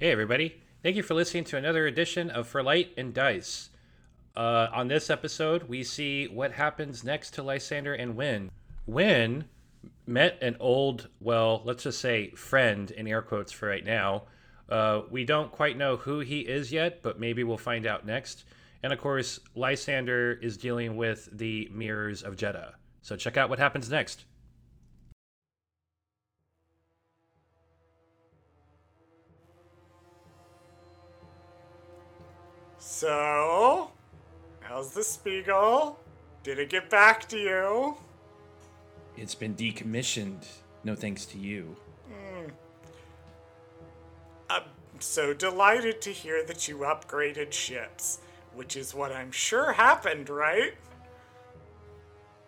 Hey, everybody. Thank you for listening to another edition of For Light and Dice. Uh, on this episode, we see what happens next to Lysander and Wynne. Wynne met an old, well, let's just say friend in air quotes for right now. Uh, we don't quite know who he is yet, but maybe we'll find out next. And of course, Lysander is dealing with the mirrors of Jedha. So check out what happens next. So, how's the Spiegel? Did it get back to you? It's been decommissioned. No thanks to you. I'm so delighted to hear that you upgraded ships, which is what I'm sure happened, right?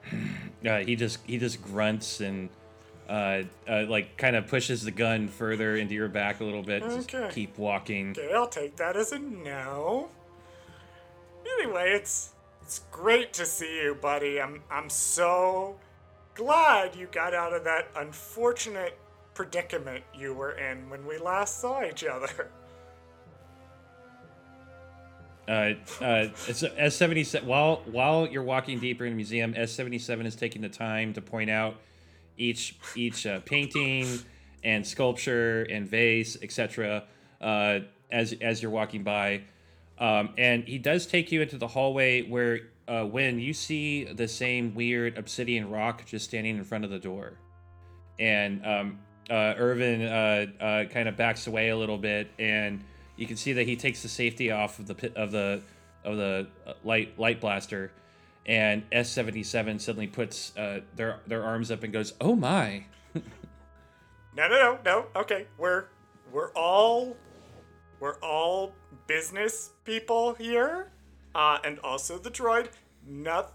Uh, he just he just grunts and uh, uh, like kind of pushes the gun further into your back a little bit. Just Okay. keep walking. Okay, I'll take that as a no. Anyway, it's it's great to see you, buddy. I'm I'm so glad you got out of that unfortunate predicament you were in when we last saw each other. Uh, uh, S seventy seven. While while you're walking deeper in the museum, S seventy seven is taking the time to point out each each uh, painting and sculpture and vase, etc. Uh, as as you're walking by, um, and he does take you into the hallway where uh, when you see the same weird obsidian rock just standing in front of the door, and um, uh, Irvin uh, uh, kind of backs away a little bit, and you can see that he takes the safety off of the pit of the of the uh, light light blaster, and S seventy seven suddenly puts uh, their their arms up and goes, "Oh my!" No, no, no, no. Okay, we're we're all we're all business people here, uh, and also the droid. No,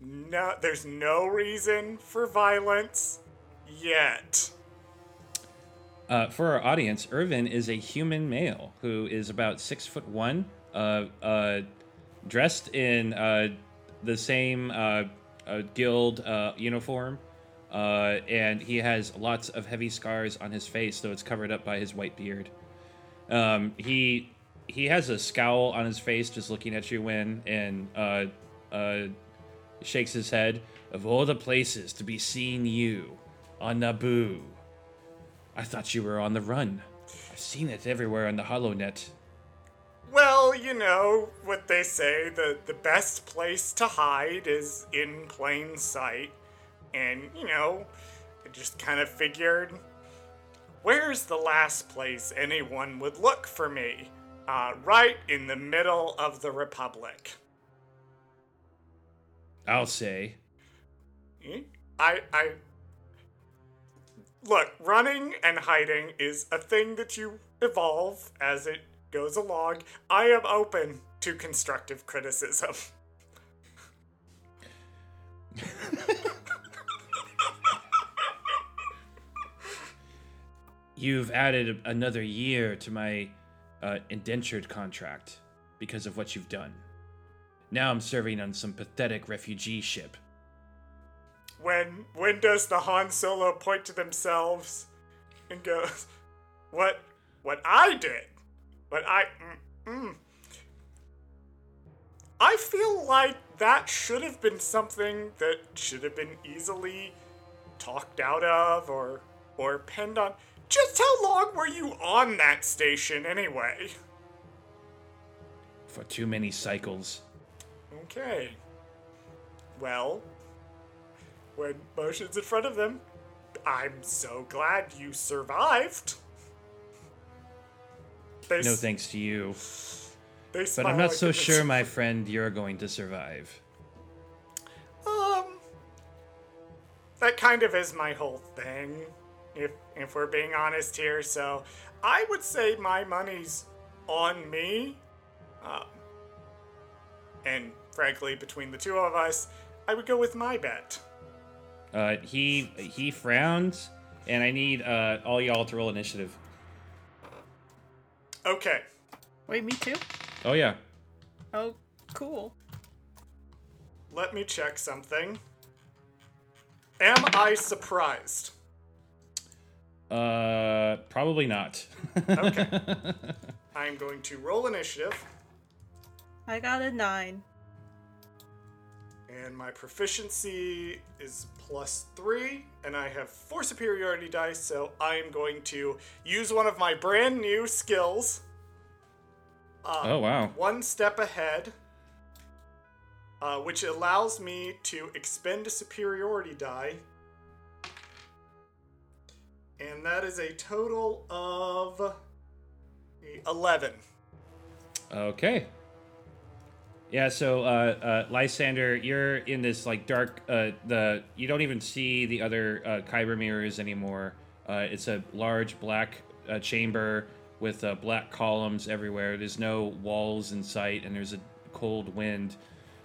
no, there's no reason for violence yet. Uh, for our audience, Irvin is a human male who is about six foot one, uh, uh, dressed in uh, the same uh, uh, guild uniform, and he has lots of heavy scars on his face, though it's covered up by his white beard. Um, he he has a scowl on his face, just looking at you, Wynne, and uh, uh, shakes his head. Of all the places to be seeing you on Naboo. I thought you were on the run. I've seen it everywhere on the HoloNet. Well, you know what they say, the, the best place to hide is in plain sight. And, you know, I just kind of figured, where's the last place anyone would look for me? Uh, right in the middle of the Republic. I'll say. Eh? I, I. Look, running and hiding is a thing that you evolve as it goes along. I am open to constructive criticism. You've added another year to my uh, indentured contract because of what you've done. Now I'm serving on some pathetic refugee ship. when when does the Han Solo point to themselves and goes, "What what I did? What I mm, mm." I feel like that should have been something that should have been easily talked out of or or penned on. Just how long were you on that station anyway? For too many cycles. Okay. Well, Wynne motion's in front of them, I'm so glad you survived. They No s- thanks to you. they But I'm not so sure, my friend, you're going to survive. Um, that kind of is my whole thing, if if we're being honest here. So I would say my money's on me. Um, and frankly, between the two of us, I would go with my bet. Uh, he he frowns, and I need uh, all y'all to roll initiative. Okay. Wait, me too? Oh yeah. Oh, cool. Let me check something. Am I surprised? Uh, probably not. Okay. I'm going to roll initiative, I got a nine. and my proficiency is plus three, and I have four superiority dice, so I am going to use one of my brand new skills. Uh, oh wow. One step ahead, uh, which allows me to expend a superiority die. And that is a total of 11. Okay. Yeah, so uh, uh, Lysander, you're in this like dark. Uh, the you don't even see the other uh, Kyber mirrors anymore. Uh, it's a large black uh, chamber with uh, black columns everywhere. There's no walls in sight, and there's a cold wind.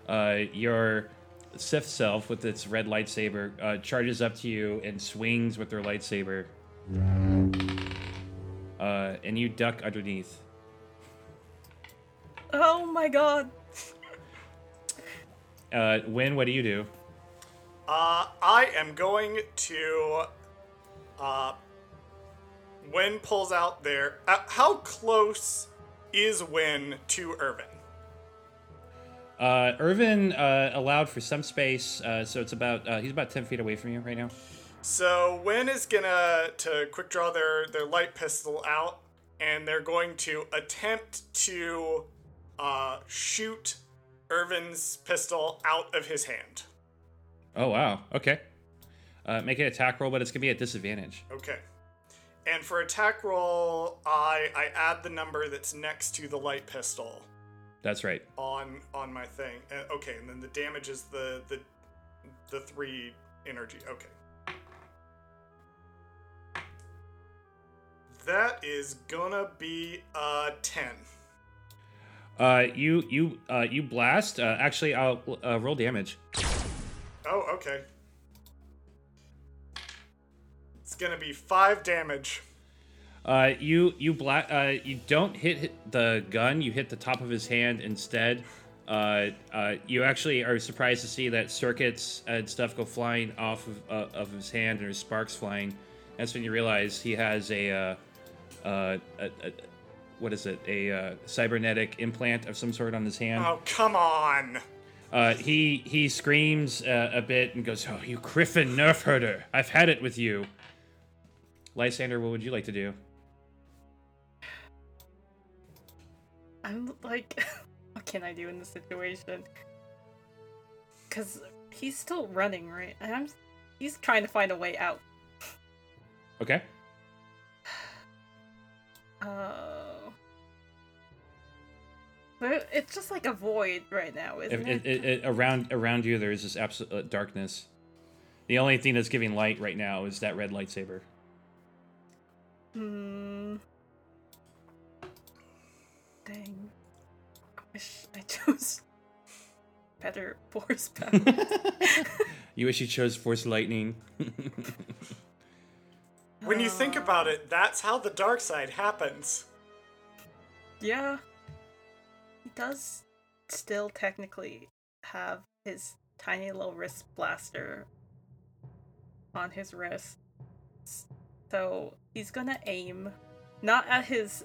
Uh, your Sith self, with its red lightsaber, uh, charges up to you and swings with their lightsaber. Uh, and you duck underneath. Oh my god. Uh, Wynne, what do you do? Uh, I am going to. Uh, Wynne pulls out there. Uh, how close is Wynne to Irvin? Uh, Irvin uh, allowed for some space, uh, so it's about uh, he's about ten feet away from you right now. So Wynne is gonna to quick draw their their light pistol out, and they're going to attempt to uh, shoot Irvin's pistol out of his hand. Oh wow, okay. Uh, make an attack roll, but it's gonna be at disadvantage. Okay. And for attack roll, I I add the number that's next to the light pistol That's right. on on my thing. Uh, okay, and then the damage is the the the three energy. Okay. That is gonna be a ten. Uh, you you uh, you blast. Uh, actually, I'll uh, roll damage. Oh, okay. It's gonna be five damage. Uh, you you bla- uh, you don't hit, hit the gun. You hit the top of his hand instead. Uh, uh, you actually are surprised to see that circuits and stuff go flying off of, uh, of his hand and there's sparks flying. That's when you realize he has a, uh, uh, a, a what is it? A uh, cybernetic implant of some sort on his hand. Oh, come on. Uh, he he screams uh, a bit and goes, "Oh, you kriffin nerf herder! I've had it with you." Lysander, what would you like to do? I'm like, what can I do in this situation? Because he's still running, right? And I'm, he's trying to find a way out. Okay. Oh. But it's just like a void right now, isn't it? it, it, it, around around you, there is this absolute uh, darkness. The only thing that's giving light right now is that red lightsaber. Hmm. Dang. I wish I chose better force power. You wish you chose Force Lightning. When you think about it, that's how the dark side happens. yeah. He does still technically have his tiny little wrist blaster on his wrist. So he's gonna aim not at his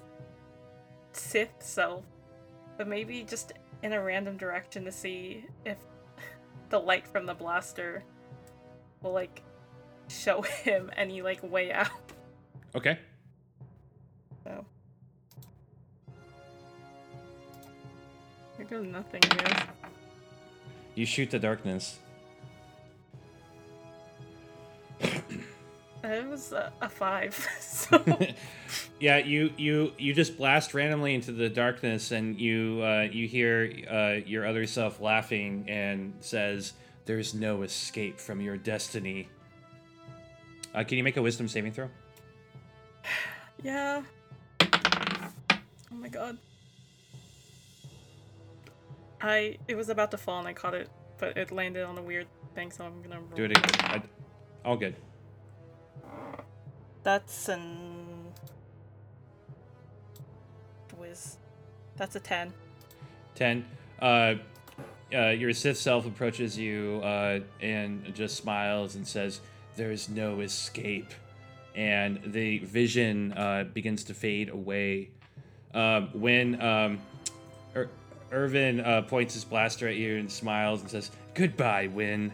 Sith self, but maybe just in a random direction to see if the light from the blaster will like show him any like way out. Okay. So you're doing nothing here. You shoot the darkness. It was a, a five. So yeah, you you you just blast randomly into the darkness, and you uh, you hear uh, your other self laughing and says, "There's no escape from your destiny." Uh, can you make a wisdom saving throw? Yeah. Oh my god. I it was about to fall and I caught it, but it landed on a weird thing, so I'm gonna roll. Do it again. I, all good. That's an whiz. That's a ten. 10. Uh, uh, your Sith self approaches you uh, and just smiles and says, There is no escape. And the vision uh, begins to fade away. Um, when um, Ir- Irvin uh, points his blaster at you and smiles and says, Goodbye, Wynne.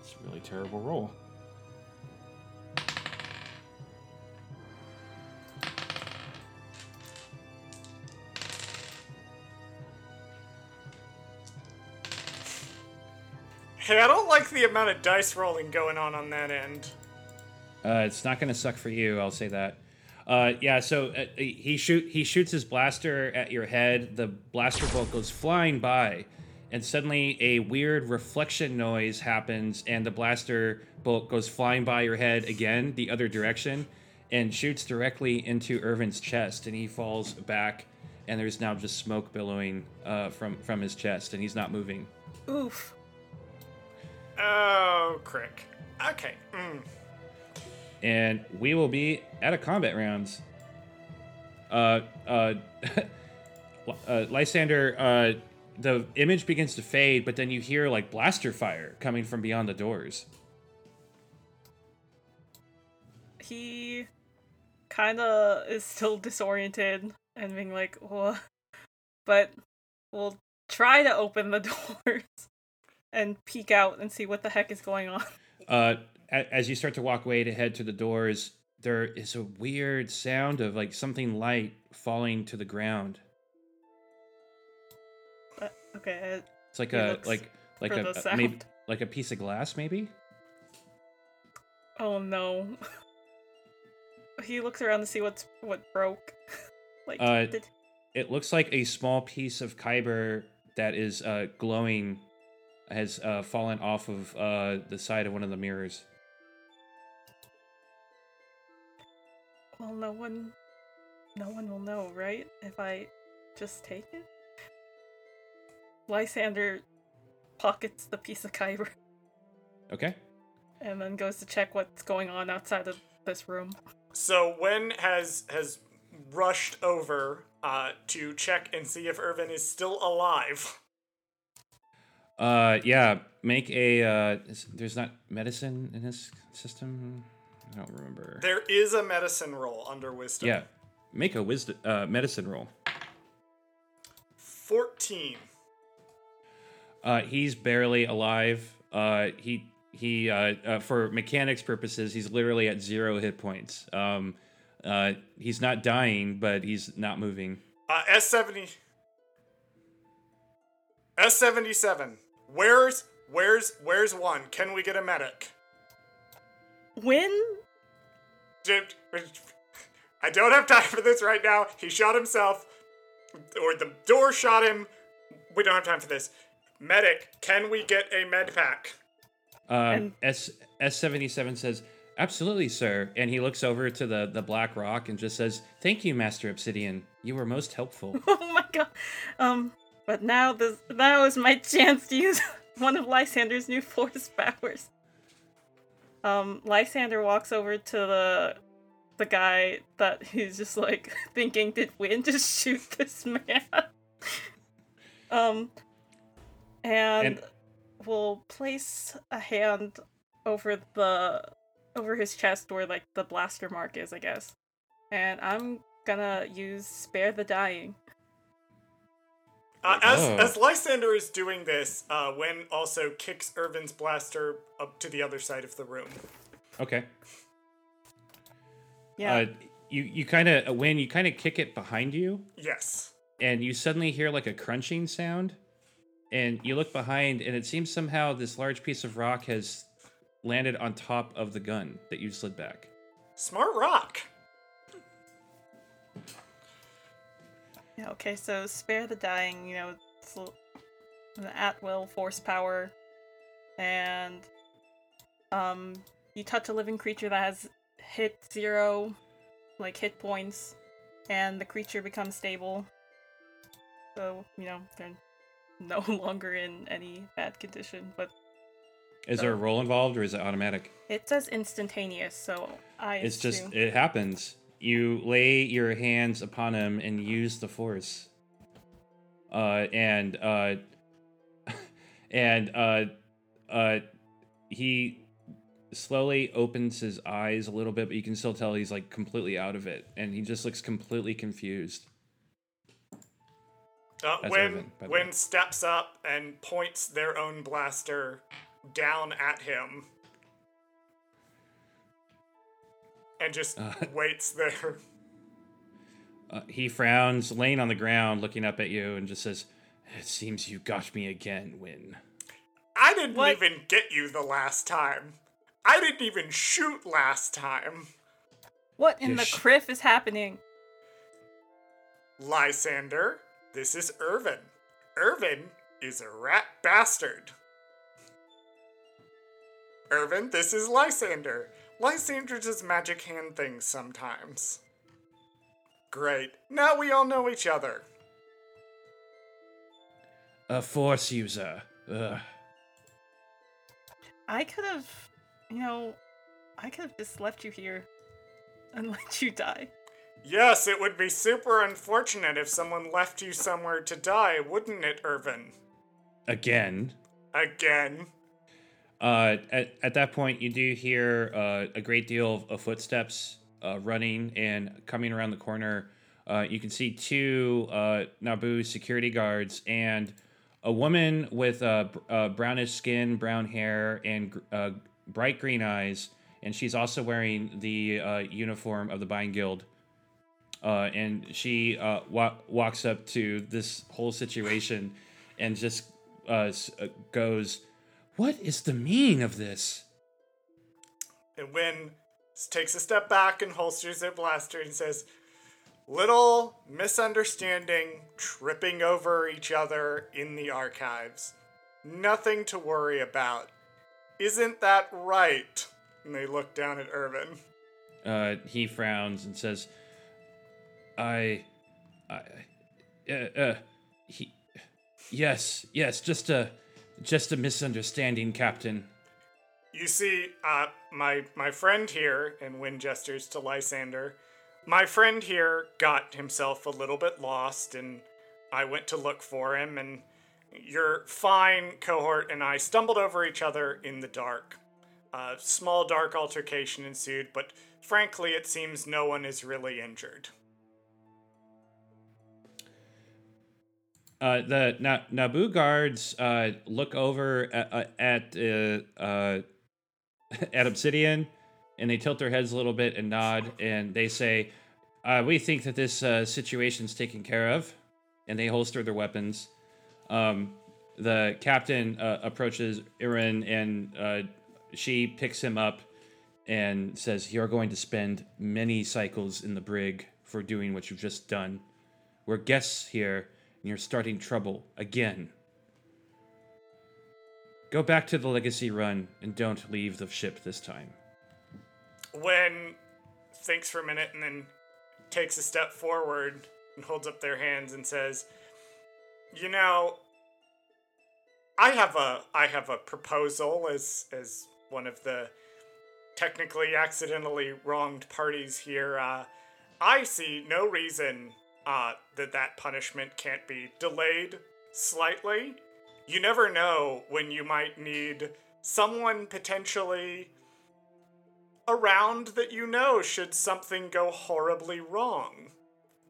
It's a really terrible roll. Hey, I don't like the amount of dice rolling going on on that end. Uh, it's not going to suck for you. I'll say that. Uh, yeah. So uh, he shoot he shoots his blaster at your head. The blaster bolt goes flying by, and suddenly a weird reflection noise happens, and the blaster bolt goes flying by your head again, the other direction, and shoots directly into Irvin's chest, and he falls back. And there's now just smoke billowing uh, from from his chest, and he's not moving. Oof. Oh, crick. Okay. Mm. and we will be at a combat rounds. Uh, uh, uh, Lysander, uh, the image begins to fade, but then you hear like blaster fire coming from beyond the doors. He kind of is still disoriented and being like, what? But we'll try to open the doors and peek out and see what the heck is going on. Uh, as you start to walk away to head to the doors, there is a weird sound of like something light falling to the ground. But, okay, It's like a like like a, a maybe, like a piece of glass, maybe. oh no. he looks around to see what's what broke. like, Uh, did, It looks like a small piece of kyber that is uh, glowing has uh, fallen off of uh, the side of one of the mirrors. well, no one, no one will know, right? If I just take it. Lysander pockets the piece of kyber Okay. and then goes to check what's going on outside of this room. So Wynne has has rushed over uh, to check and see if Irvin is still alive. Uh, yeah. Make a. Uh, is, there's not medicine in this system. I don't remember. There is a medicine roll under wisdom. Yeah. Make a wisdom uh, medicine roll. Fourteen. Uh, he's barely alive. Uh, he he uh, uh, for mechanics purposes, he's literally at zero hit points. Um, uh, he's not dying, but he's not moving. Uh, S seventy. S seventy seven. Where's where's where's one? Can we get a medic? When I don't have time for this right now. He shot himself, or the door shot him. We don't have time for this. Medic, can we get a med pack? Um, S S seventy seven says, "Absolutely, sir." And he looks over to the the black rock and just says, "Thank you, Master Obsidian. You were most helpful." Oh my god. Um, but now this now is my chance to use one of Lysander's new force powers. Um, Lysander walks over to the the guy that he's just like thinking, did Win just shoot this man? um, and, And- will place a hand over the over his chest where like the blaster mark is, I guess. And I'm gonna use spare the dying. Uh, as Oh. as Lysander is doing this, uh, Wynne also kicks Irvin's blaster up to the other side of the room. Okay. Yeah. Uh, you you kind of when you kind of kick it behind you, Yes. and you suddenly hear like a crunching sound, and you look behind, and it seems somehow this large piece of rock has landed on top of the gun that you slid back. Smart rock. Yeah, okay, so spare the dying, you know, it's an at will force power, and Um, you touch a living creature that has hit zero, like hit points, and the creature becomes stable. So you know they're no longer in any bad condition. But Is there a roll involved or is it automatic? it says instantaneous, so I. It's just it happens. You lay your hands upon him and use the force. Uh, and uh, and uh, uh, he slowly opens his eyes a little bit, but you can still tell he's like completely out of it, and he just looks completely confused. Uh, That's when Wynne steps up and points their own blaster down at him, and just Uh. waits there. Uh, he frowns, laying on the ground, looking up at you, and just says, "It seems you got me again, Wynne." I didn't What? even get you the last time. I didn't even shoot last time. what in You the sh- criff is happening? Lysander, this is Irvin. Irvin is a rat bastard. Irvin, this is Lysander. Lysander does magic hand things sometimes. Great. Now we all know each other. A force user. Ugh. I could have, you know, I could have just left you here and let you die. Yes, it would be super unfortunate if someone left you somewhere to die, wouldn't it, Irvin? Again. Again. Uh, at, at that point, you do hear uh, a great deal of, of footsteps uh, running and coming around the corner. Uh, you can see two uh, Naboo security guards and a woman with br- brownish skin, brown hair, and bright green eyes. And she's also wearing the uniform of the Byne Guild. And she wa- walks up to this whole situation and just goes, What is the meaning of this? And Wynne s- takes a step back and holsters their blaster and says, Little misunderstanding, tripping over each other in the archives. Nothing to worry about. Isn't that right? And they look down at Irvin. Uh, he frowns and says, I. I. Uh, uh, he. Yes, yes, just a. Just a misunderstanding, Captain. You see, uh, my my friend here, and Wynne gestures to Lysander. My friend here got himself a little bit lost, and I went to look for him. And your fine cohort and I stumbled over each other in the dark. A small dark altercation ensued, but frankly, it seems no one is really injured. Uh, the Na- Naboo guards uh, look over at uh, at, uh, uh, at Obsidian, and they tilt their heads a little bit and nod, and they say, uh, "We think that this uh, situation's taken care of," and they holster their weapons. Um, the captain uh, approaches Irvin, and uh, she picks him up and says, "You're going to spend many cycles in the brig for doing what you've just done. We're guests here." And you're starting trouble again. Go back to the legacy run and don't leave the ship this time. Wynne thinks for a minute and then takes a step forward and holds up their hands and says, "You know, I have a I have a proposal as as one of the technically accidentally wronged parties here. Uh, I see no reason uh, that that punishment can't be delayed slightly. You never know when you might need someone potentially around that you know should something go horribly wrong.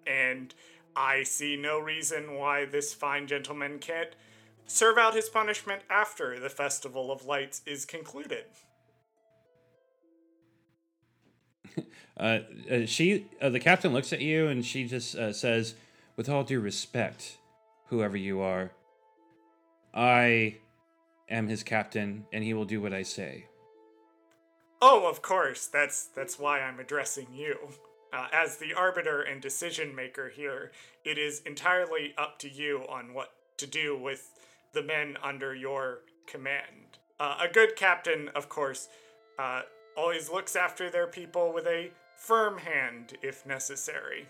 And I see no reason why this fine gentleman can't serve out his punishment after the Festival of Lights is concluded. Uh, uh, she, uh, the captain looks at you and she just uh, says, "With all due respect, whoever you are, I am his captain, and he will do what I say." Oh, of course, that's that's why I'm addressing you. Uh, as the arbiter and decision maker here, it is entirely up to you on what to do with the men under your command. Uh, a good captain, of course, uh, always looks after their people with a firm hand if necessary.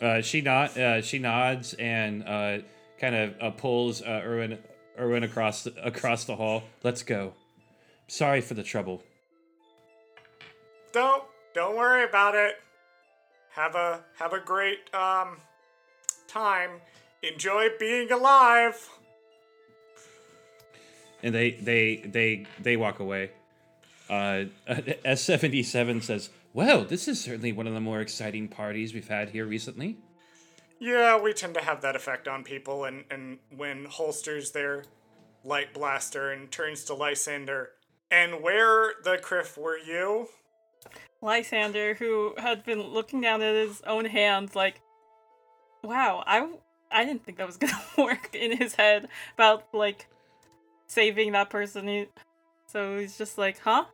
Uh, she not uh, she nods and uh, kind of uh, pulls uh, Irvin Irvin across the, across the hall. Let's go. Sorry for the trouble. Don't don't worry about it. Have a have a great um time. Enjoy being alive. And they they they they walk away. Uh, S seventy seven says, "Well, this is certainly one of the more exciting parties we've had here recently." Yeah, we tend to have that effect on people, and, and Wynne holsters their light blaster and turns to Lysander. And where the criff were you? Lysander, who had been looking down at his own hands, like, wow, I, I didn't think that was gonna work in his head about, like, saving that person. So he's just like, huh?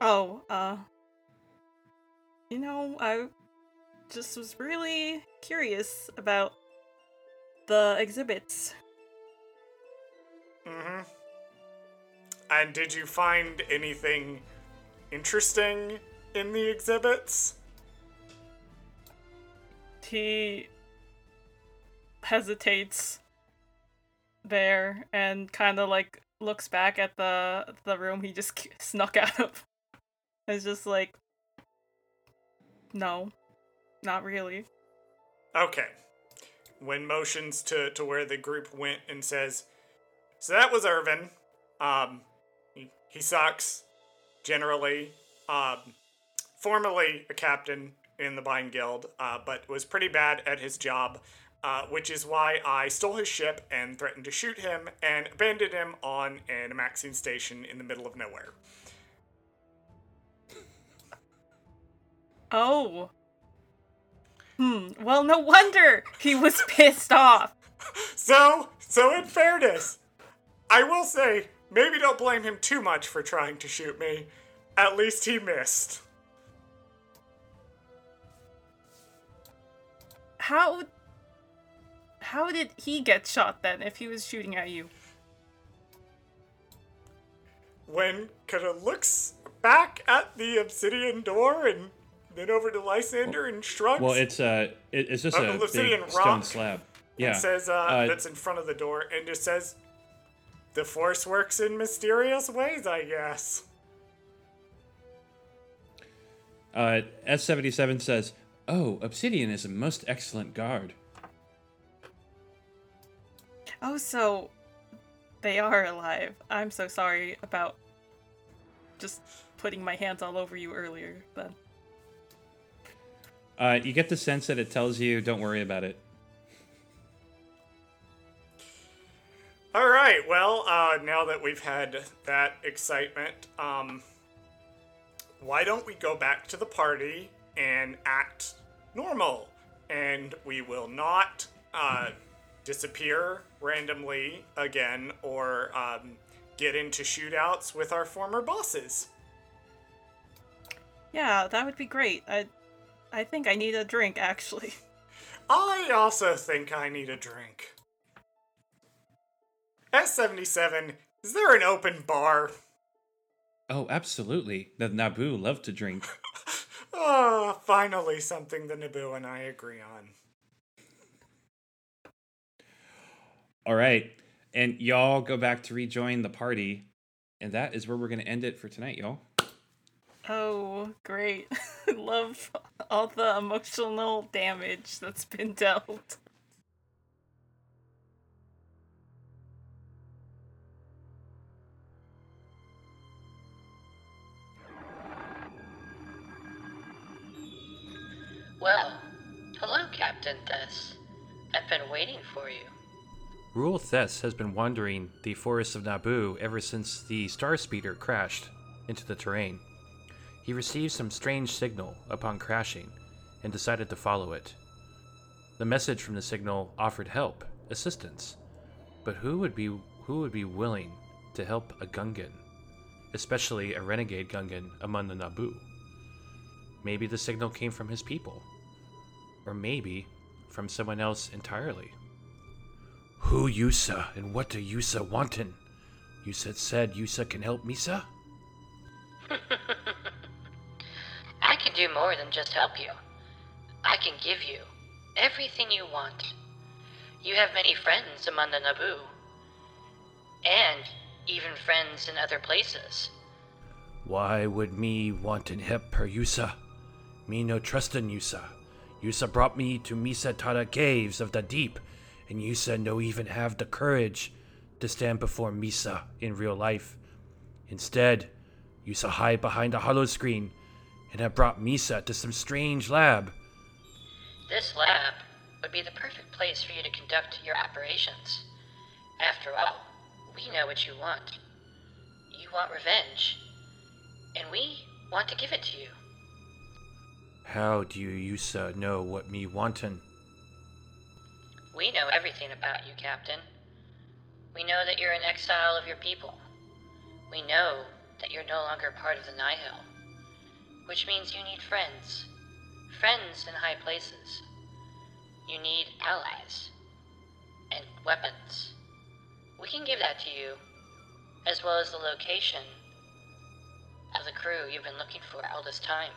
Oh, uh, you know, I just was really curious about the exhibits. Mm-hmm. And did you find anything interesting in the exhibits? He hesitates there and kind of like looks back at the the room he just snuck out of. It's just like, no, not really. Okay. Wynne motions to, to where the group went and says, So that was Irvin. Um, he, he sucks, generally. Um, formerly a captain in the Byne Guild, uh, but was pretty bad at his job, uh, which is why I stole his ship and threatened to shoot him and abandoned him on an Amaxine station in the middle of nowhere. Oh. Hmm. Well, no wonder he was pissed off. So, so in fairness, I will say, maybe don't blame him too much for trying to shoot me. At least he missed. How How did he get shot then if he was shooting at you? Wynne Kata looks back at the obsidian door and then over to Lysander and shrugs. Well, it's uh, it, it's just Uh, a obsidian big rock. stone slab. Yeah. and says uh, Uh, that's in front of the door and just says, "The force works in mysterious ways, I guess." Uh, S77 says, Oh, Obsidian is a most excellent guard. Oh, so they are alive. I'm so sorry about just putting my hands all over you earlier. Then Uh, you get the sense that it tells you, don't worry about it. All right. Well, uh, now that we've had that excitement, um, why don't we go back to the party and act normal? And we will not uh, disappear randomly again or um, get into shootouts with our former bosses. yeah, that would be great. I I think I need a drink actually. I also think I need a drink. S77, is there an open bar? Oh, absolutely. The Naboo love to drink. Ah, finally something the Naboo and I agree on. All right. And y'all go back to rejoin the party. And that is where we're going to end it for tonight, y'all. Oh, great. Love all the emotional damage that's been dealt. Well, hello, Captain Thess. I've been waiting for you. Rule Thess has been wandering the forests of Naboo ever since the Star Speeder crashed into the terrain. He received some strange signal upon crashing and decided to follow it. The message from the signal offered help, assistance, but who would be who would be willing to help a Gungan, especially a renegade Gungan among the Naboo? Maybe the signal came from his people, or maybe from someone else entirely. Who Yusa and what do Yusa wantin'? Yusa said Yusa can help Misa? I can do more than just help you. I can give you everything you want. You have many friends among the Naboo, and even friends in other places. Why would me want and help her Yusa? Me no trust in Yusa. Yusa brought me to Misa Tada caves of the deep, and Yusa no even have the courage to stand before Misa in real life. Instead, Yusa hide behind a holo screen and have brought Misa to some strange lab. This lab would be the perfect place for you to conduct your operations. After all, we know what you want. You want revenge, and we want to give it to you. How do you Yusa know what me wantin'? We know everything about you, Captain. We know that you're an exile of your people. We know that you're no longer part of the Nihil, which means you need friends. Friends in high places. You need allies. And weapons. We can give that to you, as well as the location of the crew you've been looking for all this time.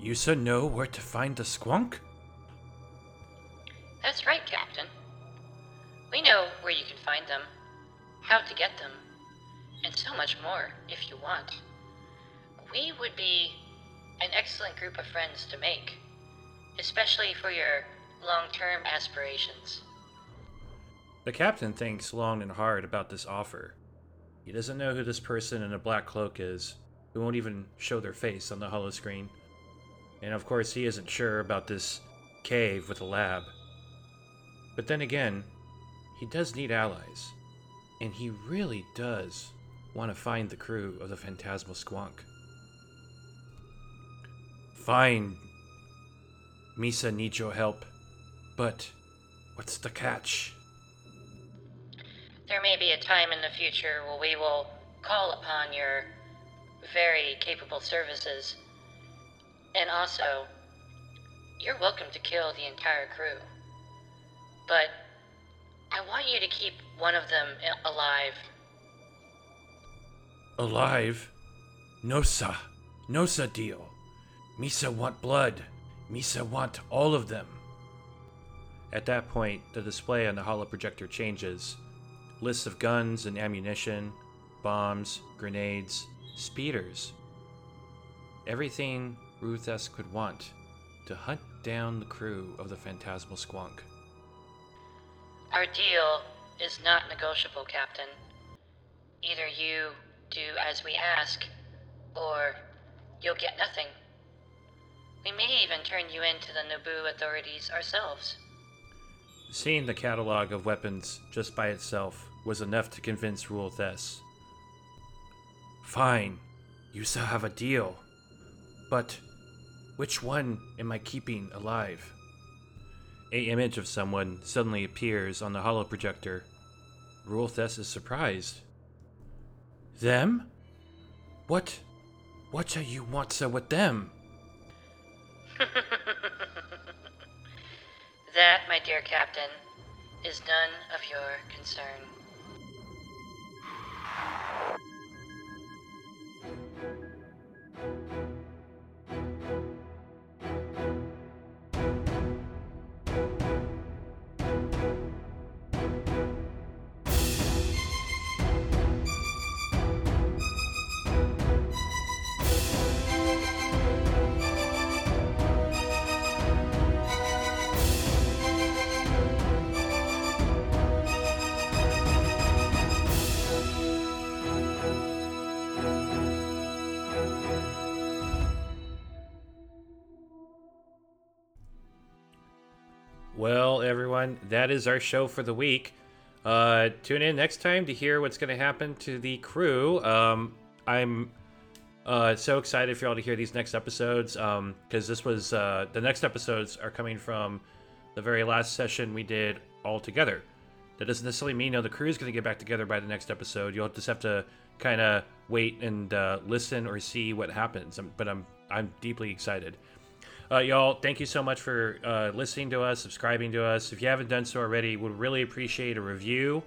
Yusa know where to find the squonk? That's right, Captain. We know where you can find them, how to get them, and so much more if you want. We would be an excellent group of friends to make, especially for your long term aspirations. The captain thinks long and hard about this offer. He doesn't know who this person in a black cloak is, who won't even show their face on the holo screen. And of course, he isn't sure about this cave with a lab. But then again, he does need allies. And he really does want to find the crew of the Phantasmal Squonk. Fine. Misa needs your help. But what's the catch? There may be a time in the future where we will call upon your very capable services. And also, you're welcome to kill the entire crew. But I want you to keep one of them alive. Alive? No, sir. No, sir, deal. Misa want blood. Misa want all of them. At that point, the display on the holo projector changes. Lists of guns and ammunition, bombs, grenades, speeders. Everything Rule Thess could want to hunt down the crew of the Phantasmal Squonk. Our deal is not negotiable, Captain. Either you do as we ask, or you'll get nothing. We may even turn you in to the Naboo authorities ourselves. Seeing the catalog of weapons just by itself was enough to convince Rule Thess. Fine. You shall have a deal. But which one am I keeping alive? A image of someone suddenly appears on the holo projector. Rule Thess is surprised. Them? What? What shall you want, sir, with them? That, my dear Captain, is none of your concern. That is our show for the week. Uh, tune in next time to hear what's going to happen to the crew. Um, I'm uh, so excited for y'all to hear these next episodes because this was uh, the next episodes are coming from the very last session we did all together. That doesn't necessarily mean you know, the crew is going to get back together by the next episode. You'll just have to kind of wait and uh, listen or see what happens. Um, but I'm I'm deeply excited. Uh, y'all, thank you so much for uh, listening to us, subscribing to us. If you haven't done so already, would really appreciate a review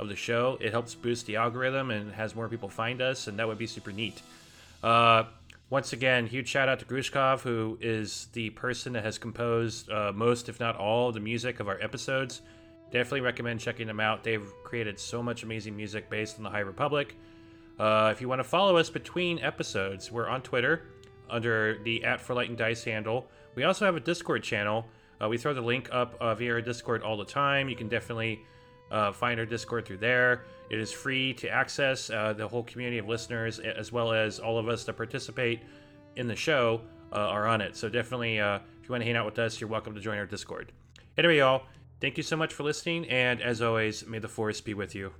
of the show. It helps boost the algorithm and has more people find us, and that would be super neat. Uh, once again, huge shout out to Grushkov, who is the person that has composed uh, most, if not all, of the music of our episodes. Definitely recommend checking them out. They've created so much amazing music based on the High Republic. Uh, if you want to follow us between episodes, we're on Twitter under the at for light and dice handle. We also have a Discord channel. Uh, we throw the link up uh, via our Discord all the time. You can definitely uh, find our Discord through there. It is free to access. Uh, the whole community of listeners, as well as all of us that participate in the show, uh, are on it. So definitely, uh, if you want to hang out with us, you're welcome to join our Discord. Anyway, y'all, thank you so much for listening, and as always, may the force be with you.